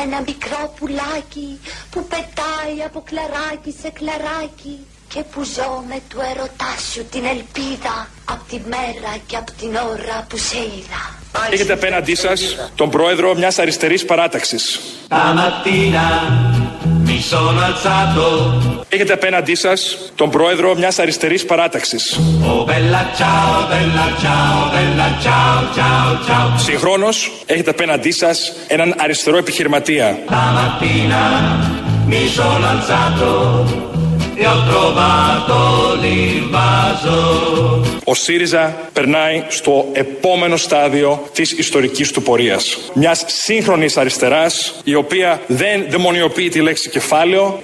με ένα μικρό πουλάκι που πετάει από κλαράκι σε κλαράκι και που ζω με του ερωτά σου την ελπίδα από τη μέρα και από την ώρα που σε είδα. Έχετε απέναντί σας τον πρόεδρο μιας αριστερής παράταξης. Έχετε απέναντί σας τον πρόεδρο μιας αριστερής παράταξης. Συγχρόνως έχετε απέναντί σας έναν αριστερό επιχειρηματία. Ο ΣΥΡΙΖΑ περνάει στο επόμενο στάδιο της ιστορικής του πορείας. Μιας σύγχρονης αριστεράς, η οποία δεν δαιμονιοποιεί τη λέξη κεφάλαιο.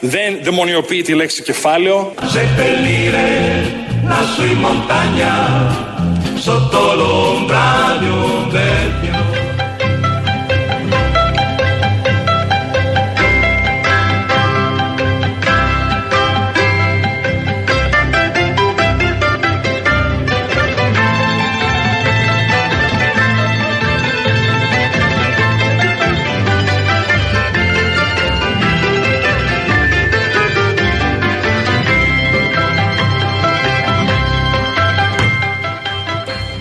Δεν δαιμονιοποιεί τη λέξη κεφάλαιο. Sotto l'ombra di un bel fiore.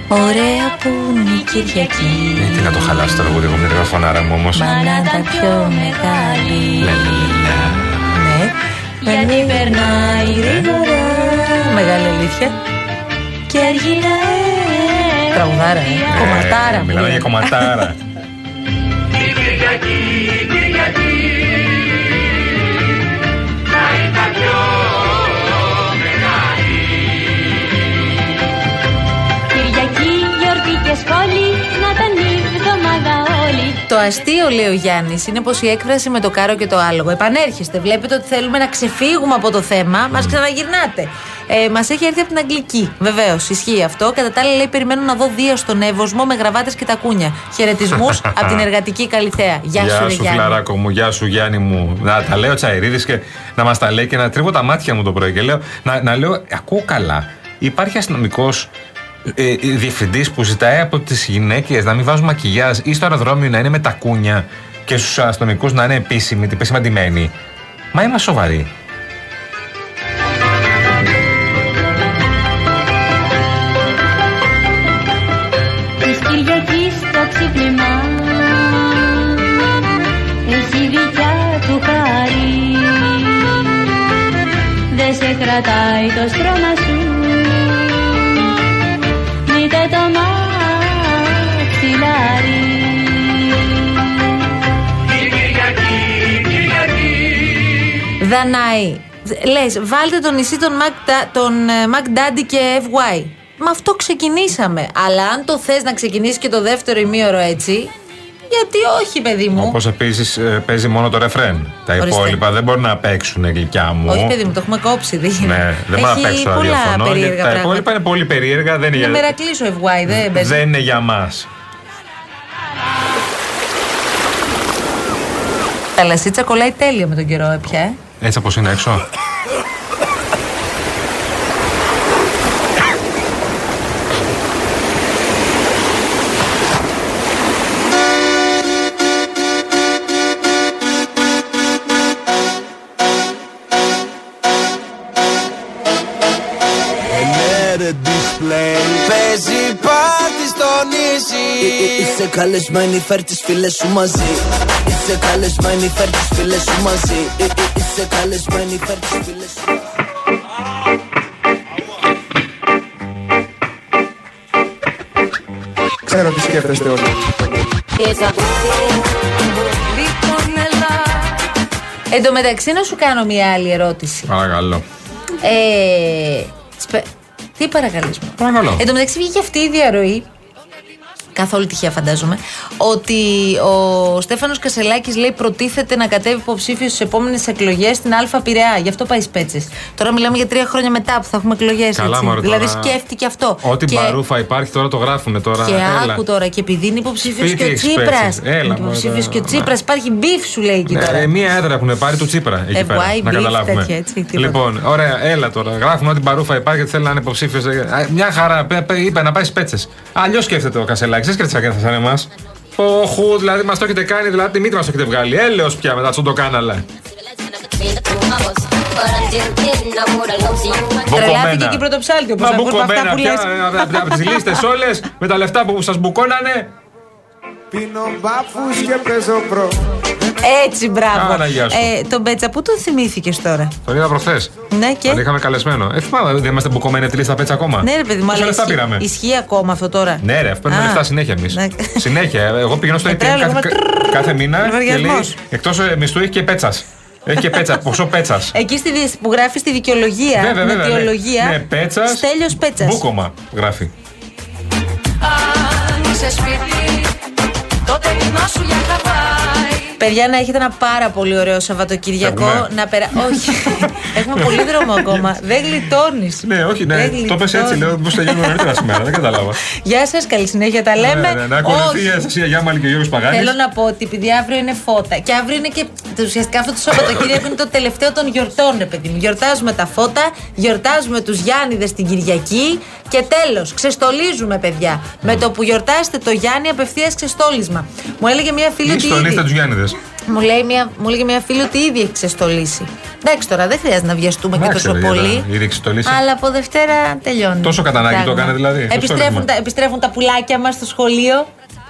Ωραία που είναι η Κυριακή. Ε, τι να το χαλάσω τώρα, εγώ με την φωνάρα μου όμως. τα πιο μεγάλη. Ναι. Γιατί περνάει γρήγορα. Μεγάλη αλήθεια. Και αργυρά. Τραγουδάρα, ε. Κομματάρα. Μιλάμε για κομματάρα. Κυριακή, Κυριακή. Το αστείο, λέει ο Γιάννης, είναι πως η έκφραση με το κάρο και το άλογο. Επανέρχεστε. Βλέπετε ότι θέλουμε να ξεφύγουμε από το θέμα. Μας ξαναγυρνάτε. Ε, Μας έχει έρθει από την Αγγλική. Βεβαίως, ισχύει αυτό. Κατά τα άλλα, λέει: Περιμένω να δω δύο στον Εύωσμο με γραβάτες και τα κούνια. Χαιρετισμούς από την εργατική Καλυθέα. Γεια, γεια σου, σου Φιλαράκο μου, γεια σου, Γιάννη μου. Να τα λέω Τσαϊρίδης και να μας τα λέει και να τρίβω τα μάτια μου το πρωί. Και λέω, να, να λέω, ακούω καλά. Υπάρχει αστυνομικός ε, ε διευθυντής που ζητάει από τις γυναίκες να μην βάζουν μακιγιάζ ή στο αεροδρόμιο να είναι με τα κούνια και στους αστυνομικούς να είναι επίσημοι, επίσημα ντυμένοι. Μα είμαστε σοβαροί. Τη Κυριακής το ξύπνημα έχει δικιά του χάρη. Δεν σε κρατάει το στρώμα σου το μαξιλάρι Δανάη, λες βάλτε το νησί των Mac, τον Mac Daddy και FY. Με αυτό ξεκινήσαμε. Αλλά αν το θες να ξεκινήσει και το δεύτερο ημίωρο έτσι, γιατί όχι, παιδί μου; Όπως επίσης ε, παίζει μόνο το ρεφρέν. Τα Ορίστε. υπόλοιπα δεν μπορούν να παίξουν γλυκιά μου. Όχι, παιδί μου, το έχουμε κόψει. Δεν Ναι, δεν μπορεί να παίξουν ραδιοφωνό. Τα υπόλοιπα είναι πολύ περίεργα. Δεν είναι, είναι για... κλείσω ευγάι, δεν παίζει. Δεν είναι για μας. Τα λασίτσα κολλάει τέλεια με τον καιρό, ε, πια. Ε. Έτσι όπως είναι έξω. Καλεσμένη, φέρ τις φίλες σου μαζί. Είσαι καλεσμένη, φέρ τις φίλες σου μαζί. Είσαι καλεσμένη, φέρ τις φίλες σου Ξέρω τι σκέφτεστε όλοι. Εν τω μεταξύ να σου κάνω μια άλλη ερώτηση. Παρακαλώ. Ε, σπε... Τι παρακαλείς Παρακαλώ. Εν τω μεταξύ βγήκε αυτή η διαρροή καθόλου τυχαία φαντάζομαι, ότι ο Στέφανος Κασελάκης λέει προτίθεται να κατέβει υποψήφιο στις επόμενες εκλογές στην Α Πειραιά. Γι' αυτό πάει σπέτσες. Τώρα μιλάμε για τρία χρόνια μετά που θα έχουμε εκλογές. Καλά, μωρέ, Δηλαδή τώρα. σκέφτηκε αυτό. Ό,τι Και- μπαρούφα υπάρχει τώρα το γράφουνε τώρα. και Έλα. άκου τώρα, και επειδή είναι υποψήφιος Σπίτι και ο έχεις Τσίπρας. πέσει. Έλα, μωρέ, Υποψήφιος τώρα. και ο Τσίπρας. Υπάρχει μπιφ, σου λέει εκεί Ναι, τώρα. ε, μία έδρα έχουν πάρει του Τσίπρα εκεί Ε, πέρα. βουάι, Να μπιφ, καταλάβουμε. τέτοια, έτσι, τίποτα. λοιπόν, ωραία, έλα τώρα. Γράφουν ότι μπαρούφα υπάρχει και θέλει να είναι υποψήφιος. Μια χαρά, πε- πε- είπε να πάει σπέτσες. Αλλιώς σκέφτεται ο Κασελάκης. Δεν σκέφτεται σαν εμά. Οχου, δηλαδή μας το έχετε κάνει, δηλαδή τη μύτη μας το έχετε βγάλει. Έλεος πια μετά στον το κάναλα. Τρελάθηκε και η πρωτοψάλτη όπως Μα ακούω από αυτά μπουκωμένα που λες. πια από, από τις λίστες όλες με τα λεφτά που σας μπουκώνανε. Πίνω μπάφους και παίζω προ. Έτσι, μπράβο. Παναγιά σου. Ε, τον Πέτσα, πού τον θυμήθηκες τώρα; Τον είδα προχθές. Ναι, και; Τον είχαμε καλεσμένο. Ε, θυμάμαι, δεν είμαστε μπουκωμένοι από τη λίστα πέτσα ακόμα. Ναι, ρε παιδί μου, Πόσα αλλά λεφτά ισχύει, πήραμε; ισχύει ακόμα αυτό τώρα; Ναι, ρε, παίρνουμε Α, λεφτά συνέχεια εμείς. ναι. Συνέχεια. Εγώ πηγαίνω στο Ε, ATM τρέλα, κάθε, λέγουμε κα- κάθε μήνα και λέει λογαριασμός. εκτός μισθού έχει και πέτσας. Έχει και πέτσα. Ποσό πέτσας. Εκεί στη, δι- που γράφεις στη δικαιολογία, Βέβαια, με βέβαια. Ναι, αιτιολογία. ναι πέτσας. Στέλιος Πέτσας. Μπούκομα γράφει. Αν είσαι σπίτι, τότε μηνό σου για χαβάη. Παιδιά, να έχετε ένα πάρα πολύ ωραίο Σαββατοκύριακο. Φεύγουμε. Να περα... Όχι. Έχουμε πολύ δρόμο ακόμα. Δεν γλιτώνεις. Ναι, όχι, ναι. Το πες έτσι, λέω. Πώς θα γίνουμε νωρίτερα σήμερα, δεν κατάλαβα. Γεια σας, καλή συνέχεια. Τα λέμε. Ναι, ναι, Να ακολουθεί η Όχι. Αστασία Γιάμαλη και ο Γιώργος Παγάνης. Θέλω να πω ότι επειδή αύριο είναι φώτα και αύριο είναι και το- ουσιαστικά αυτό το Σαββατοκύριακο είναι το τελευταίο των γιορτών, ρε παιδί μου. Γιορτάζουμε τα φώτα, γιορτάζουμε τους Γιάννηδες την Κυριακή και τέλος, ξεστολίζουμε, παιδιά. Με το που γιορτάσετε το Γιάννη, απευθείας ξεστόλισμα. Μου έλεγε μια φίλη Ή ότι. στολίστε ήδη- τους Γιάννηδες. Μου, λέει μια, μου έλεγε μια φίλη ότι ήδη έχεις ξεστολίσει. Εντάξει τώρα, δεν χρειάζεται να βιαστούμε και Εντάξει, τόσο ρε, πολύ. είδα, ήδη ξεστολίσει. Αλλά από Δευτέρα τελειώνει. Τόσο κατά ανάγκη Πράγμα. το έκανε δηλαδή, το Επιστρέφουν στόλισμα. τα, επιστρέφουν τα πουλάκια μας στο σχολείο.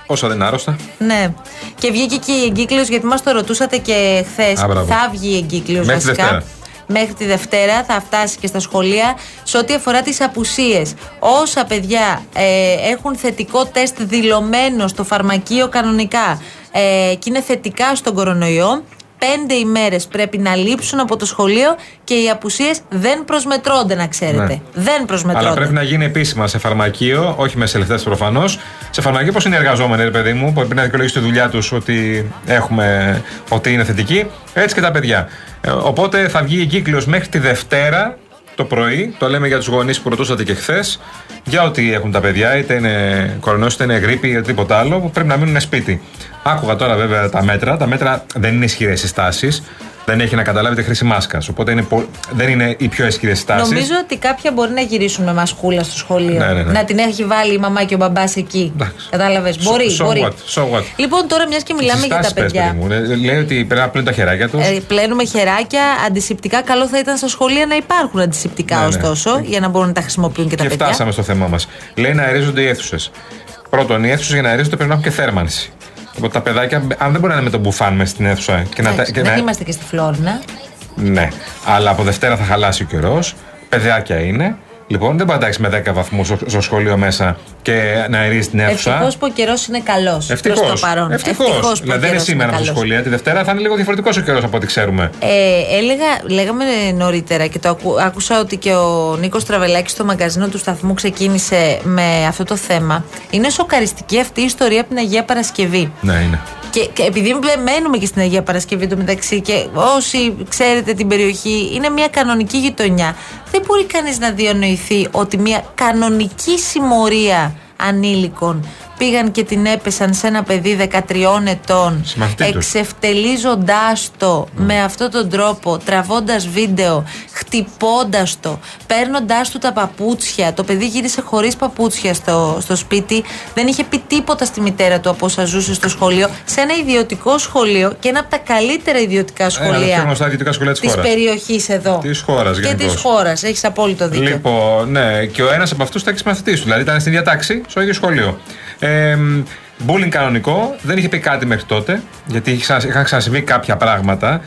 Όσο δεν είναι άρρωστα. Ναι. Και βγήκε και η εγκύκλιος, γιατί μας το ρωτούσατε και χθες. Α, μπράβο. Θα βγει η εγκύκλιος Μέχρι τη βασικά. Δευτέρα. Μέχρι τη Δευτέρα θα φτάσει και στα σχολεία. Σε ό,τι αφορά τις απουσίες όσα παιδιά ε, έχουν θετικό τεστ δηλωμένο στο φαρμακείο κανονικά ε, και είναι θετικά στον κορονοϊό, πέντε ημέρες πρέπει να λείψουν από το σχολείο και οι απουσίες δεν προσμετρώνται, να ξέρετε. Ναι. Δεν προσμετρώνται. Αλλά πρέπει να γίνει επίσημα σε φαρμακείο, όχι με σελευτέ προφανώς. Σε φαρμακείο, πώς είναι οι εργαζόμενοι, ρε παιδί μου, που πρέπει να δικαιολογήσουν τη δουλειά τους ότι, έχουμε, ότι είναι θετικοί. Έτσι και τα παιδιά. Ε, οπότε θα βγει η κύκλος μέχρι τη Δευτέρα το πρωί. Το λέμε για τους γονείς που ρωτούσατε και χθες. Για ό,τι έχουν τα παιδιά, είτε είναι κορονοϊός, είτε είναι γρήπη, είτε τίποτα άλλο, που πρέπει να μείνουν σπίτι. Άκουγα τώρα βέβαια τα μέτρα. Τα μέτρα δεν είναι ισχυρές οι στάσεις. Δεν έχει να καταλάβει τη χρήση μάσκας. Οπότε είναι, πο- δεν είναι οι πιο ισχυρές στάσεις. Νομίζω ότι κάποια μπορεί να γυρίσουν με μασκούλα στο σχολείο. Ναι, ναι, ναι. Να την έχει βάλει η μαμά και ο μπαμπάς εκεί. Κατάλαβες. So- Μπορεί, so μπορεί. what, so what; Λοιπόν, τώρα μιας και μιλάμε Τις για τα συστάσεις πες, παιδιά. παιδί μου. Ε, Λέει ότι πρέπει να πλύνουν τα χεράκια τους. Ε, πλένουμε χεράκια, αντισηπτικά. Καλό θα ήταν στα σχολεία να υπάρχουν αντισηπτικά, Ναι, ναι. ωστόσο, για να μπορούν να τα χρησιμοποιούν και, και τα παιδιά. φτάσαμε στο θέμα μας. Λέει να αερίζονται οι αίθουσες. Πρώτον, οι αίθουσες για να αερίζονται πρέπει να έχουν και θέρμανση. Οπότε τα παιδάκια, αν δεν μπορεί να είναι με τον μπουφάν μέσα στην αίθουσα. Και να, τα- Εντάξει, και δεν να- είμαστε και στη Φλόρινα. Ναι, αλλά από Δευτέρα θα χαλάσει ο καιρός. Παιδάκια είναι. Λοιπόν, δεν πατάξει με 10 βαθμούς στο, στο σχολείο μέσα και να αερίζει την αίθουσα. Ευτυχώς που ο καιρός είναι καλός. Ευτυχώ. Προς το παρόν. Ευτυχώς. Ευτυχώς που ο Δηλαδή δεν είναι καιρός σήμερα είναι στα καλός. σχολεία. Τη Δευτέρα θα είναι λίγο διαφορετικός ο καιρός από ό,τι ξέρουμε. Ε, έλεγα, λέγαμε νωρίτερα και το ακού- άκουσα ότι και ο Νίκος Τραβελάκης στο μαγκαζίνο του σταθμού ξεκίνησε με αυτό το θέμα. Είναι σοκαριστική αυτή η ιστορία από την Αγία Παρασκευή. Ναι, είναι. Και, και επειδή μένουμε και στην Αγία Παρασκευή του μεταξύ και όσοι ξέρετε την περιοχή, είναι μια κανονική γειτονιά. Δεν μπορεί κανείς να διανοηθεί ότι μια κανονική συμμορία ανήλικων πήγαν και την έπεσαν σε ένα παιδί 13 ετών Συμμαθητή τους. εξευτελίζοντάς το με αυτόν τον τρόπο, τραβώντας βίντεο, χτυπώντας το, παίρνοντάς του τα παπούτσια. Το παιδί γύρισε χωρίς παπούτσια στο, στο σπίτι, δεν είχε πει τίποτα στη μητέρα του από όσα ζούσε στο σχολείο, σε ένα ιδιωτικό σχολείο και ένα από τα καλύτερα ιδιωτικά Ένα από τα πιο σχολεία γνωστά ιδιωτικά σχολεία της της χώρας. περιοχής εδώ. Της χώρας Και γενικώς. της χώρας, έχεις απόλυτο δίκιο. Λοιπόν, ναι, και ο ένας από αυτούς ήταν και συμμαθητή του. Δηλαδή ήταν στην ίδια τάξη, στο ίδιο σχολείο. Ε, Μπούλινγκ κανονικό, δεν είχε πει κάτι μέχρι τότε, γιατί είχε ξανα- είχαν ξανασυμβεί κάποια πράγματα,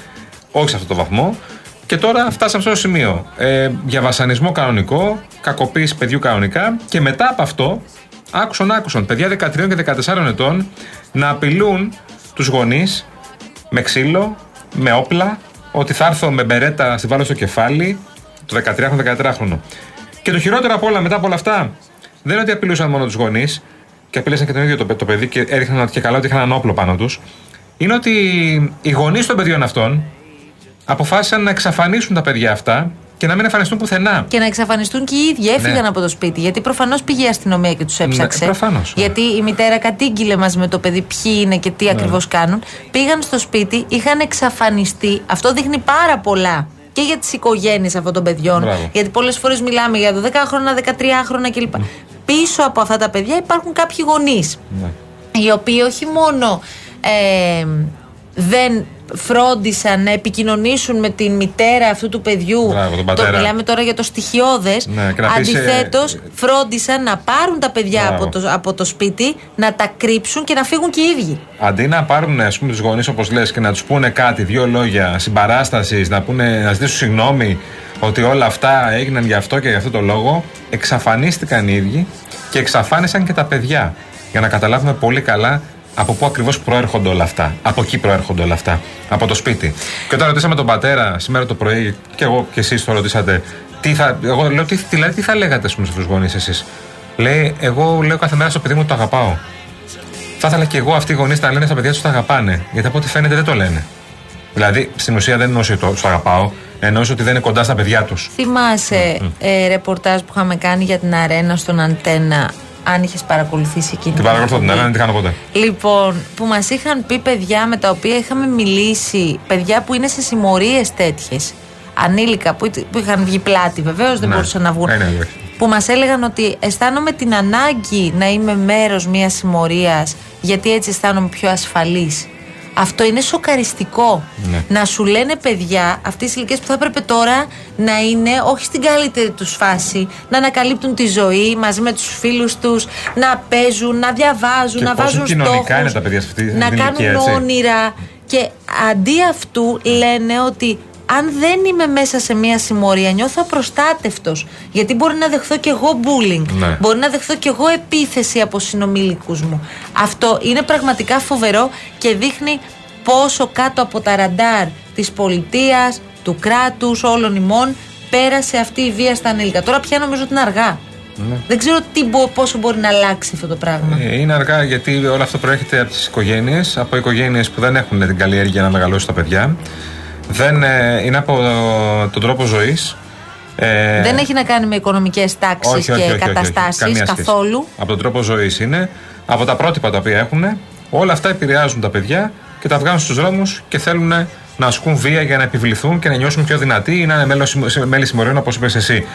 όχι σε αυτό το βαθμό. Και τώρα φτάσαμε σε αυτό το σημείο. Ε, για βασανισμό κανονικό, κακοποίηση παιδιού κανονικά και μετά από αυτό, άκουσαν, άκουσαν παιδιά 13 και 14 ετών να απειλούν τους γονείς με ξύλο, με όπλα, ότι θα έρθω με μπερέτα να στη βάλω στο κεφάλι, το 13χρονο, 14χρονο. Και το χειρότερο από όλα μετά από όλα αυτά, δεν είναι ότι απειλούσαν μόνο τους γονείς, και απειλήσαν και τον ίδιο το, παι- το παιδί και έριχναν ότι και καλά ότι είχαν ένα όπλο πάνω τους. Είναι ότι οι γονείς των παιδιών αυτών αποφάσισαν να εξαφανίσουν τα παιδιά αυτά και να μην εμφανιστούν πουθενά. Και να εξαφανιστούν και οι ίδιοι. Έφυγαν Ναι. από το σπίτι. Γιατί προφανώς πήγε η αστυνομία και τους έψαξε. Ναι, προφανώς, ναι. Γιατί η μητέρα κατήγγειλε μαζί με το παιδί ποιοι είναι και τι ακριβώς κάνουν. Πήγαν στο σπίτι, είχαν εξαφανιστεί. Αυτό δείχνει πάρα πολλά και για τις οικογένειες αυτών των παιδιών. Μπράβο. Γιατί πολλές φορές μιλάμε για 12χρονα, 13χρονα κλπ. Πίσω από αυτά τα παιδιά υπάρχουν κάποιοι γονείς Ναι. οι οποίοι όχι μόνο ε, δεν φρόντισαν να επικοινωνήσουν με την μητέρα αυτού του παιδιού. Μπράβο, τον το πατέρα. μιλάμε τώρα για το στοιχειώδες. Ναι, και να πεις, ε, Αντιθέτως, φρόντισαν να πάρουν τα παιδιά Μπράβο. από το, από το σπίτι, να τα κρύψουν και να φύγουν και οι ίδιοι. Αντί να πάρουν ας πούμε, τους γονείς όπως λες και να τους πούνε κάτι, δύο λόγια συμπαράστασης, να, πούνε, να ζητήσουν συγγνώμη ότι όλα αυτά έγιναν γι' αυτό και γι' αυτό το λόγο, εξαφανίστηκαν οι ίδιοι και εξαφάνισαν και τα παιδιά. Για να καταλάβουμε πολύ καλά από πού ακριβώς προέρχονται όλα αυτά; Από εκεί προέρχονται όλα αυτά; Από το σπίτι. Και όταν ρωτήσαμε τον πατέρα σήμερα το πρωί, και εγώ και εσείς το ρωτήσατε, τι θα, εγώ λέω, τι, τι, δηλαδή, τι θα λέγατε στους γονείς εσείς; Λέει, εγώ λέω κάθε μέρα στο παιδί μου ότι το αγαπάω. Θα ήθελα και εγώ αυτοί οι γονείς να λένε στα παιδιά τους το αγαπάνε. Γιατί από ό,τι φαίνεται δεν το λένε. Δηλαδή, στην ουσία δεν εννοούσε το, το αγαπάω, εννοούσε ότι δεν είναι κοντά στα παιδιά τους. Θυμάσαι ε, ρεπορτάζ που είχαμε κάνει για την αρένα στον Αντένα, αν είχες παρακολουθήσει εκείνη Την παρακολουθώ την άλλη, δεν την κάνω ποτέ. Λοιπόν, που μας είχαν πει παιδιά με τα οποία είχαμε μιλήσει, παιδιά που είναι σε συμμορίες τέτοιες, ανήλικα που, που είχαν βγει πλάτη, βεβαίως δεν Ναι. μπορούσαν να βγουν. Ε, ναι, εντάξει. που μας έλεγαν ότι αισθάνομαι την ανάγκη να είμαι μέρος μιας συμμορίας, γιατί έτσι αισθάνομαι πιο ασφαλής. Αυτό είναι σοκαριστικό. Ναι. Να σου λένε παιδιά αυτή τη ηλικία που θα έπρεπε τώρα να είναι όχι στην καλύτερη τους φάση, να ανακαλύπτουν τη ζωή μαζί με τους φίλους τους, να παίζουν, να διαβάζουν, Και να πόσο βάζουν κοινωνικά στόχους, είναι τα παιδιά σε αυτή την να ηλικία, κάνουν έτσι. όνειρα. Και αντί αυτού λένε ότι αν δεν είμαι μέσα σε μια συμμορία, νιώθω απροστάτευτος. Γιατί μπορεί να δεχθώ κι εγώ bullying. Ναι. Μπορεί να δεχθώ κι εγώ επίθεση από συνομιλικούς μου. Αυτό είναι πραγματικά φοβερό και δείχνει πόσο κάτω από τα ραντάρ της πολιτείας, του κράτους, όλων ημών, πέρασε αυτή η βία στα ανήλικα. Τώρα πια νομίζω ότι είναι αργά. Ναι. Δεν ξέρω τι, μπο- πόσο μπορεί να αλλάξει αυτό το πράγμα. Ε, Είναι αργά γιατί όλο αυτό προέρχεται από τις οικογένειες, από οικογένειες που δεν έχουν την καλλιέργεια να μεγαλώσουν τα παιδιά. Δεν, ε, είναι από τον τρόπο ζωής. Ε, Δεν έχει να κάνει με οικονομικές τάξεις όχι, όχι, και όχι, όχι, όχι. καταστάσεις Καμία σχέση. καθόλου. Από τον τρόπο ζωής είναι, από τα πρότυπα τα οποία έχουν, όλα αυτά επηρεάζουν τα παιδιά και τα βγάζουν στους δρόμους και θέλουν να ασκούν βία για να επιβληθούν και να νιώσουν πιο δυνατοί ή να είναι μέλος, μέλη συμμοριών όπως είπες εσύ.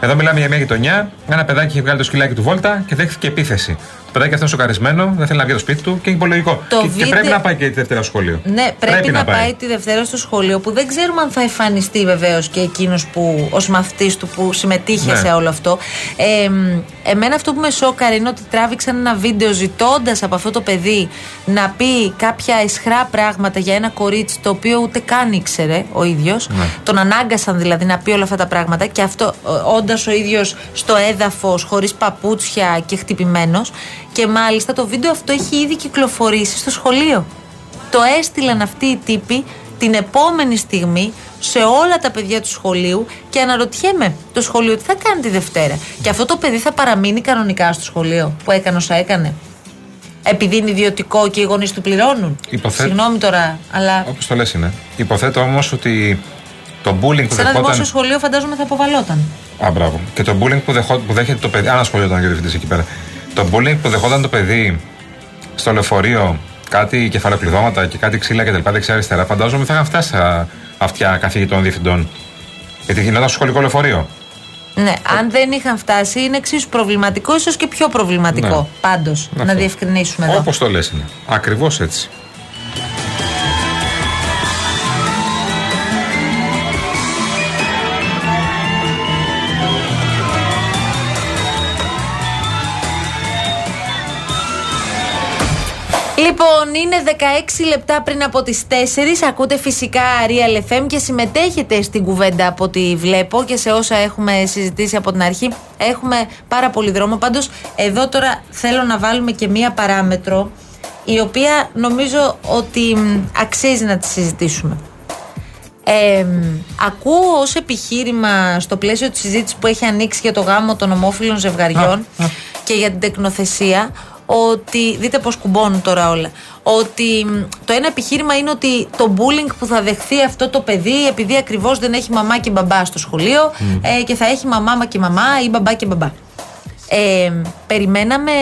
Εδώ μιλάμε για μια γειτονιά. Ένα παιδάκι είχε βγάλει το σκυλάκι του βόλτα και δέχθηκε επίθεση. Το παιδάκι αυτό είναι σοκαρισμένο, δεν θέλει να βγει από το σπίτι του και είναι πολύ λογικό. Το και, και βίντεο- πρέπει να πάει και τη Δευτέρα στο σχολείο. Ναι, πρέπει, να, πάει. τη Δευτέρα στο σχολείο που δεν ξέρουμε αν θα εμφανιστεί βεβαίως και εκείνος που ως μαθητής του που συμμετείχε Ναι. σε όλο αυτό. Ε, μ, εμένα αυτό που με σόκαρε είναι ότι τράβηξαν ένα βίντεο ζητώντας από αυτό το παιδί να πει κάποια ισχρά πράγματα για ένα κορίτσι το οποίο ούτε καν ήξερε ο ίδιος. Ναι. Τον ανάγκασαν δηλαδή να πει όλα αυτά τα πράγματα και αυτό όντας ο ίδιος στο έδαφος, χωρίς παπούτσια και χτυπημένος. Και μάλιστα το βίντεο αυτό έχει ήδη κυκλοφορήσει στο σχολείο. Το έστειλαν αυτοί οι τύποι την επόμενη στιγμή σε όλα τα παιδιά του σχολείου και αναρωτιέμαι το σχολείο τι θα κάνει τη Δευτέρα; Και αυτό το παιδί θα παραμείνει κανονικά στο σχολείο που έκανε όσα έκανε; Επειδή είναι ιδιωτικό και οι γονείς του πληρώνουν; Υποθέτω- Συγγνώμη τώρα, αλλά Όπως το λες είναι. Υποθέτω όμως ότι το bullying που σε ένα δεχόταν. δημόσιο σχολείο φαντάζομαι θα αποβαλόταν. Α, μπράβο. Και το bullying που, δεχό, που δέχεται το παιδί. Αν ασχολιόταν και ο διευθυντή εκεί πέρα. Το bullying που δεχόταν το παιδί στο λεωφορείο, κάτι κεφαλοκλειδώματα και κάτι ξύλα κτλ. Δεξιά-αριστερά, φαντάζομαι θα είχαν φτάσει στα αυτιά καθηγητών διευθυντών. Γιατί γινόταν στο σχολικό λεωφορείο. Ναι, αν δεν είχαν φτάσει είναι εξίσου προβληματικό, ίσως και πιο προβληματικό. Ναι. Πάντως, να Αυτό. διευκρινίσουμε εδώ. Όπως το λες είναι. Ακριβώς έτσι. Λοιπόν, είναι 16 λεπτά πριν από τις 4. Ακούτε φυσικά Real FM και συμμετέχετε στην κουβέντα από ό,τι βλέπω και σε όσα έχουμε συζητήσει από την αρχή. Έχουμε πάρα πολύ δρόμο. Πάντως, εδώ τώρα θέλω να βάλουμε και μία παράμετρο η οποία νομίζω ότι μ, αξίζει να τη συζητήσουμε. Ε, μ, ακούω ως επιχείρημα στο πλαίσιο της συζήτησης που έχει ανοίξει για το γάμο των ομόφυλων ζευγαριών και για την τεκνοθεσία ότι. Δείτε πώς κουμπώνουν τώρα όλα. Ότι μ, το ένα επιχείρημα είναι ότι το bullying που θα δεχθεί αυτό το παιδί, επειδή ακριβώς δεν έχει μαμά και μπαμπά στο σχολείο, ε, και θα έχει μαμά και μαμά ή μπαμπά και μπαμπά. Ε, περιμέναμε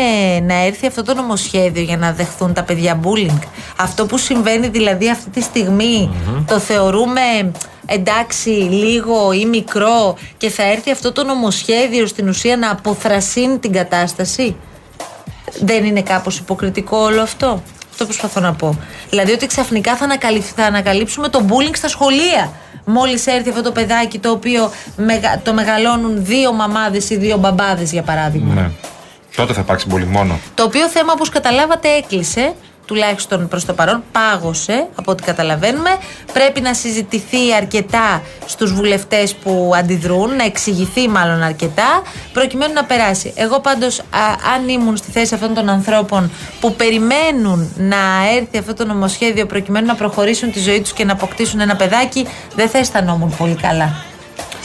να έρθει αυτό το νομοσχέδιο για να δεχθούν τα παιδιά bullying. Αυτό που συμβαίνει δηλαδή αυτή τη στιγμη το θεωρούμε εντάξει λίγο ή μικρό και θα έρθει αυτό το νομοσχέδιο στην ουσία να αποθρασύνει την κατάσταση; Δεν είναι κάπως υποκριτικό όλο αυτό; Αυτό προσπαθώ να πω. Δηλαδή ότι ξαφνικά θα, ανακαλυφ- θα ανακαλύψουμε το bullying στα σχολεία. Μόλις έρθει αυτό το παιδάκι το οποίο μεγα- το μεγαλώνουν δύο μαμάδες ή δύο μπαμπάδες, για παράδειγμα. Ναι. Τότε θα υπάρξει πολύ μόνο. Το οποίο θέμα, όπως καταλάβατε, έκλεισε. Τουλάχιστον προς το παρόν, πάγωσε από ό,τι καταλαβαίνουμε. Πρέπει να συζητηθεί αρκετά στους βουλευτές που αντιδρούν, να εξηγηθεί μάλλον αρκετά, προκειμένου να περάσει. Εγώ πάντως, αν ήμουν στη θέση αυτών των ανθρώπων που περιμένουν να έρθει αυτό το νομοσχέδιο προκειμένου να προχωρήσουν τη ζωή τους και να αποκτήσουν ένα παιδάκι, δεν θα αισθανόμουν πολύ καλά.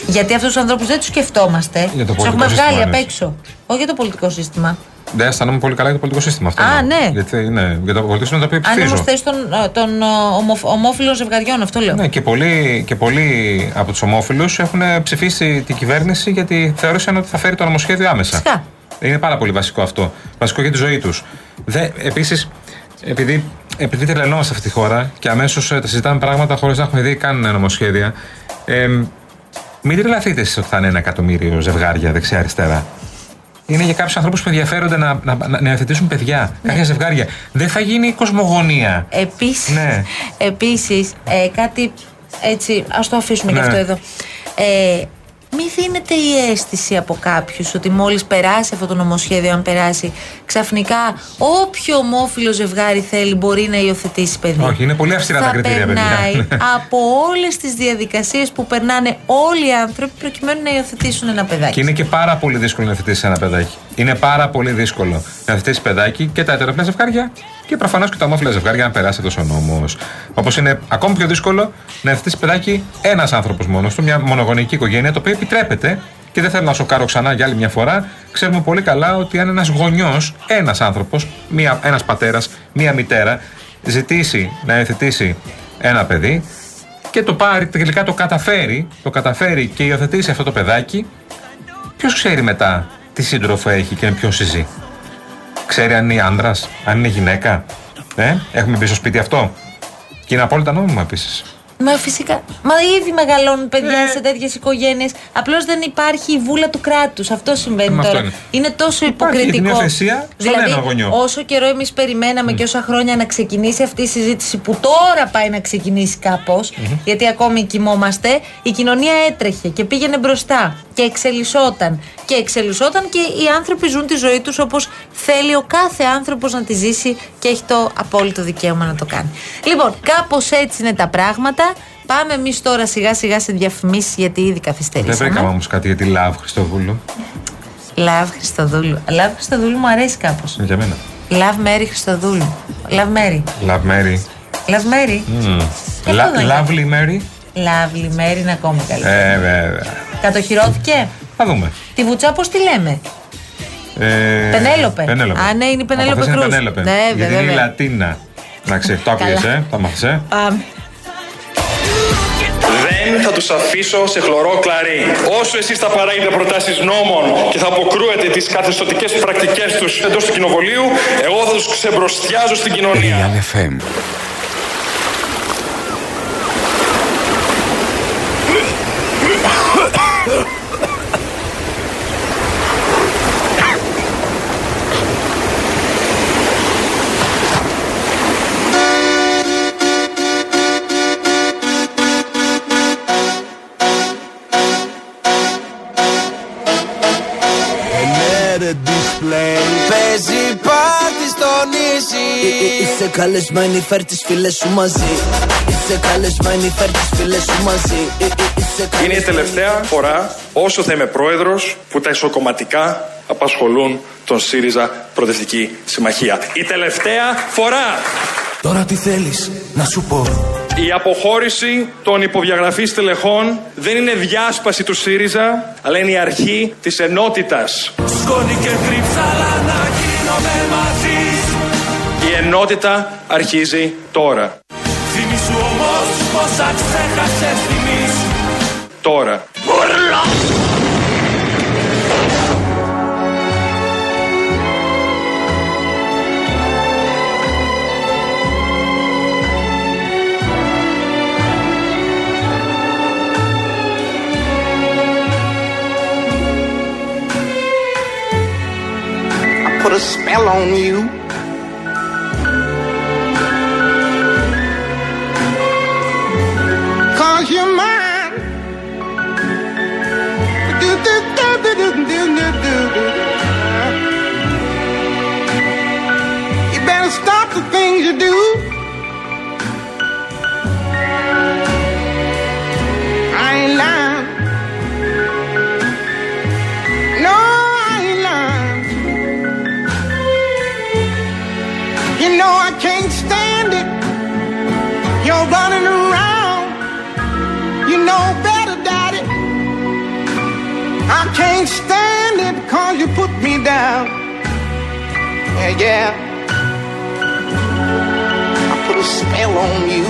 Γιατί αυτούς τους ανθρώπους δεν τους σκεφτόμαστε. Για το Τους πολιτικό έχουμε βγάλει σύστημα απ' εννοείς. έξω. Όχι για το πολιτικό σύστημα. Δεν αισθάνομαι πολύ καλά για το πολιτικό σύστημα αυτό. Α, εννοώ. ναι. Γιατί, ναι, για το πολιτικό σύστημα το οποίο Αν ψηφίζω. όμως θες των, των ε, ομοφ, ομόφυλων ζευγαριών, αυτό λέω. Ναι, και πολλοί, και πολλοί από τους ομόφυλους έχουν ψηφίσει την κυβέρνηση γιατί θεώρησαν ότι θα φέρει το νομοσχέδιο άμεσα. Φυσικά. Είναι πάρα πολύ βασικό αυτό. Βασικό για τη ζωή τους. Επίσης, επειδή, επειδή τρελαινόμαστε αυτή τη χώρα και αμέσως τα συζητάμε πράγματα χωρίς να έχουμε δει καν νομοσχέδια, ε, μην τρελαθείτε εσείς ότι θα είναι ένα εκατομμύριο ζευγάρια δεξιά-αριστερά. Είναι για κάποιους ανθρώπους που ενδιαφέρονται να, να, να, να υιοθετήσουν παιδιά. Κάποια ζευγάρια. Δεν θα γίνει κοσμογονία. Επίσης, Ναι. επίσης, ε, κάτι έτσι, ας το αφήσουμε Ναι. και αυτό εδώ. Ε, μη δίνεται η αίσθηση από κάποιους ότι μόλις περάσει αυτό το νομοσχέδιο, αν περάσει, ξαφνικά όποιο ομόφυλο ζευγάρι θέλει μπορεί να υιοθετήσει παιδί. Όχι, είναι πολύ αυστηρά τα θα κριτήρια, περνάει παιδιά. από όλες τις διαδικασίες που περνάνε όλοι οι άνθρωποι προκειμένου να υιοθετήσουν ένα παιδάκι. Και είναι και πάρα πολύ δύσκολο να θετήσει ένα παιδάκι. Είναι πάρα πολύ δύσκολο να θετήσει παιδάκι και τα ετεροφιλά ζευγάρια και προφανώς και τα ομόφυλα ζευγάρια, αν περάσει αυτός ο νόμος. Όπως είναι ακόμη πιο δύσκολο να θετήσει παιδάκι ένας άνθρωπος μόνος του, μια μονογονική οικογένεια, το οποίο επιτρέπεται και δεν θέλω να σοκάρω ξανά για άλλη μια φορά. Ξέρουμε πολύ καλά ότι αν ένας γονιός, ένας άνθρωπος, ένας πατέρας, μία μητέρα, ζητήσει να υιοθετήσει ένα παιδί και το πάρει, τελικά το καταφέρει, το καταφέρει και υιοθετήσει αυτό το παιδάκι, Ποιος ξέρει μετά τι σύντροφο έχει και με ποιον συζεί; Ξέρει αν είναι άντρα, αν είναι γυναίκα; Ε, έχουμε μπει στο σπίτι αυτό; Και είναι απόλυτα νόμιμο επίσης. Μα φυσικά. Μα ήδη μεγαλώνουν παιδιά Ε. σε τέτοιες οικογένειες. Απλώς δεν υπάρχει η βούλα του κράτους. Αυτό συμβαίνει Μα αυτό τώρα. είναι. τόσο Υπάρχει υποκριτικό. η υιοθεσία στον δηλαδή, ένα γονιό. όσο καιρό εμείς περιμέναμε και όσα χρόνια να ξεκινήσει αυτή η συζήτηση που τώρα πάει να ξεκινήσει κάπως, γιατί ακόμη κοιμόμαστε, η κοινωνία έτρεχε και πήγαινε μπροστά και εξελισσόταν. Και εξελισσόταν και οι άνθρωποι ζουν τη ζωή τους όπως θέλει ο κάθε άνθρωπος να τη ζήσει και έχει το απόλυτο δικαίωμα να το κάνει. Λοιπόν, κάπως έτσι είναι τα πράγματα. Πάμε εμείς τώρα σιγά σιγά σε διαφημίσεις γιατί ήδη Δεν καθυστερήσαμε. βρήκαμε όμως κάτι για τη Love Χριστοδούλου. Love Χριστοδούλου. Love Χριστοδούλου μου αρέσει κάπως. Είναι για μένα. Love Mary Χριστοδούλου. Love Mary. Love Mary. Love Mary. La- δεν είναι. Lovely Mary. Lovely Mary είναι ακόμη καλύτερα. Ε, βέβαια. Κατοχυρώθηκε. Θα δούμε. Τη βουτσά πώς τη λέμε; Ε, Πενέλοπε. Πενέλοπε. Α, ναι, είναι η Πενέλοπε Από χθες είναι Κρουζ. Πενέλοπε. Ναι, Γιατί βέβαια, είναι η βέβαια. Λατίνα. Εντάξει, το άκουγες, Καλά. ε; Τα μάθες, ε; Πάμε. Δεν θα τους αφήσω σε χλωρό κλαρί. Όσο εσείς θα παράγετε προτάσεις νόμων και θα αποκρούετε τις καθεστωτικές πρακτικές τους εντός του κοινοβουλίου, εγώ θα τους ξεμπροστιάζω στην κοινωνία. Είσαι καλεσμένη φέρ τις φίλες σου μαζί Είσαι καλεσμένη φέρ τις φίλες σου μαζί Ε, ε, Είσαι Είναι η τελευταία φορά όσο θα είμαι πρόεδρος που τα ισοκομματικά απασχολούν τον ΣΥΡΙΖΑ Προοδευτική Συμμαχία. Η τελευταία φορά Τώρα τι θέλεις να σου πω; η αποχώρηση των υποδιαγραφής τελεχών δεν είναι διάσπαση του ΣΥΡΙΖΑ, αλλά είναι η αρχή της ενότητας. Σκόνη και τρίψαλα ενότητα αρχίζει τώρα. Θυμήσου όμως πόσα ξέχασες θυμείς Τώρα. I put a spell on you. Can't stand it cause you put me down. Yeah, yeah. I put a spell on you.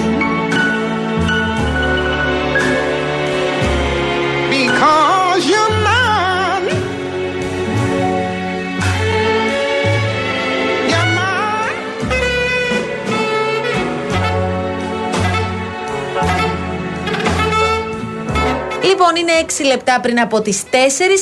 Because you're Λοιπόν, είναι 6 λεπτά πριν από τις 4.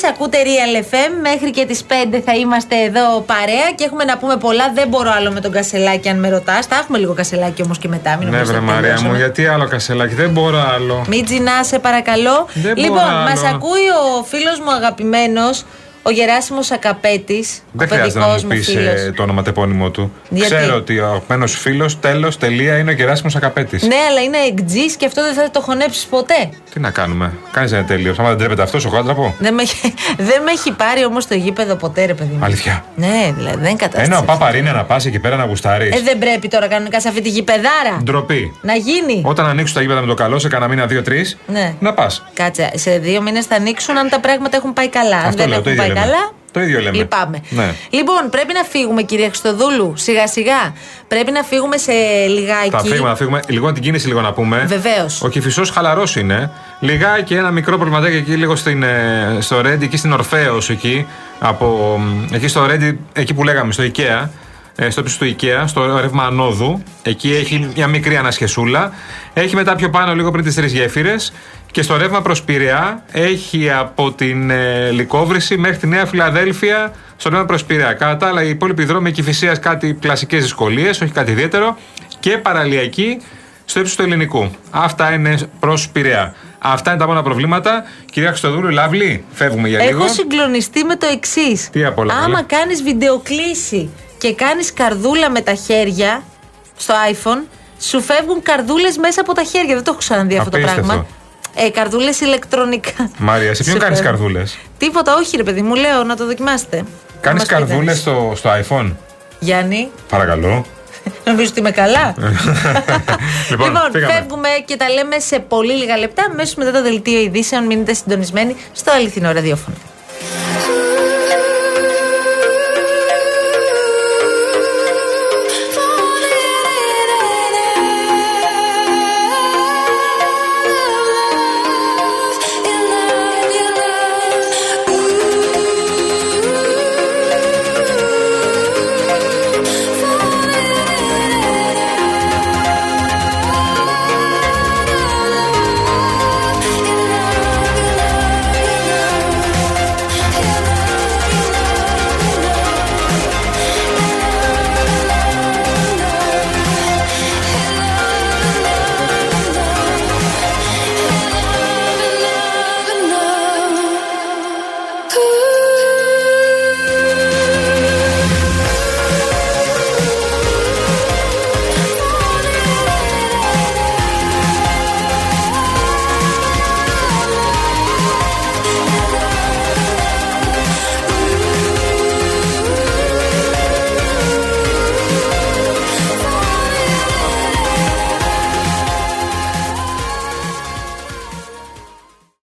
Ακούτε Real FM. Μέχρι και τις 5 θα είμαστε εδώ παρέα και έχουμε να πούμε πολλά. Δεν μπορώ άλλο με τον κασελάκι, αν με ρωτάς. Θα έχουμε λίγο κασελάκι όμως και μετά. Μην Ναι, νομίζεις βρε ότι Μαρία τελειώσαμε. μου, γιατί άλλο κασελάκι, δεν μπορώ άλλο. Μην τζινάς, σε παρακαλώ. Δεν μπορώ λοιπόν, άλλο. μας ακούει ο φίλος μου αγαπημένος, ο Γεράσιμος Ακαπέτης. Δεν ο χρειάζεται να παιδικός μου πεις φίλος. το ονοματεπώνυμο του. Γιατί; Ξέρω ότι ο αγαπημένος φίλος, τέλος, τελεία, είναι ο Γεράσιμος Ακαπέτης. Ναι, αλλά είναι εκτζής και αυτό δεν θα το χωνέψει ποτέ. Τι να κάνουμε. Κανεί δεν είναι τέλειο. Άμα δεν τρέπεται αυτός, ο κόντραπο. Δεν με, έχει- δεν με έχει πάρει όμως το γήπεδο ποτέ, ρε παιδί μου. Αλήθεια. Ναι, δηλαδή δεν κατάσταση. Ένα ο Πάπα είναι να πας εκεί πέρα να γουστάρεις. Ε, δεν πρέπει τώρα κανονικά σε αυτή τη γηπεδάρα Ντροπή. να γίνει. Όταν ανοίξουν τα γήπεδα με το καλό, σε κανένα μήνα, δύο-τρεις, Ναι. να πας. Κάτσε, σε δύο μήνες θα ανοίξουν αν τα πράγματα έχουν πάει καλά. αν Αυτό δεν λέω, το έχουν ίδιο πάει λέμε. καλά. Το ίδιο λέμε. Λυπάμαι. Ναι. Λοιπόν, πρέπει να φύγουμε, κύριε Χριστοδούλου, σιγά σιγά. Πρέπει να φύγουμε σε λιγάκι. Θα φύγουμε, θα φύγουμε. Λίγο την κίνηση λίγο να πούμε. Βεβαίως. Ο Κυφισό χαλαρός είναι. Λιγάκι ένα μικρό προβληματάκι εκεί λίγο στην, ε, στο Ρέντι, εκεί στην Ορφαίο εκεί. Από, μ, εκεί στο Ρέντι, εκεί που λέγαμε, στο IKEA. ε, στο πίσω του IKEA, στο ρεύμα Ανόδου. Εκεί έχει μια μικρή ανασχεσούλα. Έχει μετά πιο πάνω, λίγο πριν τις τρεις γέφυρες. Και στο ρεύμα προς Πειραιά έχει από την ε, Λικόβρηση μέχρι τη Νέα Φιλαδέλφια στο ρεύμα προς Πειραιά. Κατά τα άλλα, η υπόλοιπη δρόμη Κυφυσία κάτι κλασικές δυσκολίες, όχι κάτι ιδιαίτερο. Και παραλιακή στο ύψος του ελληνικού. Αυτά είναι προς Πειραιά. Αυτά είναι τα μόνα προβλήματα. Κυρία Χρυστοδούλου, Λαύλη, φεύγουμε για λίγο. Έχω συγκλονιστεί με το εξής. Τι απ' όλα, Άμα καλέ; κάνεις βιντεοκλήση και κάνεις καρδούλα με τα χέρια στο iPhone, σου φεύγουν καρδούλες μέσα από τα χέρια. Δεν το έχω ξαναδεί αυτό το Απίστευτο. πράγμα. Ε, καρδούλες ηλεκτρονικά. Μάρια, σε ποιον Σου κάνεις φεύγουν. καρδούλες; Τίποτα, όχι ρε παιδί μου, λέω να το δοκιμάσετε. Κάνεις Να μας πείτε. καρδούλες στο, στο iPhone; Γιάννη, Παρακαλώ. νομίζω ότι είμαι καλά. λοιπόν, λοιπόν, φύγαμε. φεύγουμε και τα λέμε σε πολύ λίγα λεπτά. Μέσω μετά το δελτίο ειδήσεων. Μείνετε συντονισμένοι στο αληθινό ραδιόφωνο.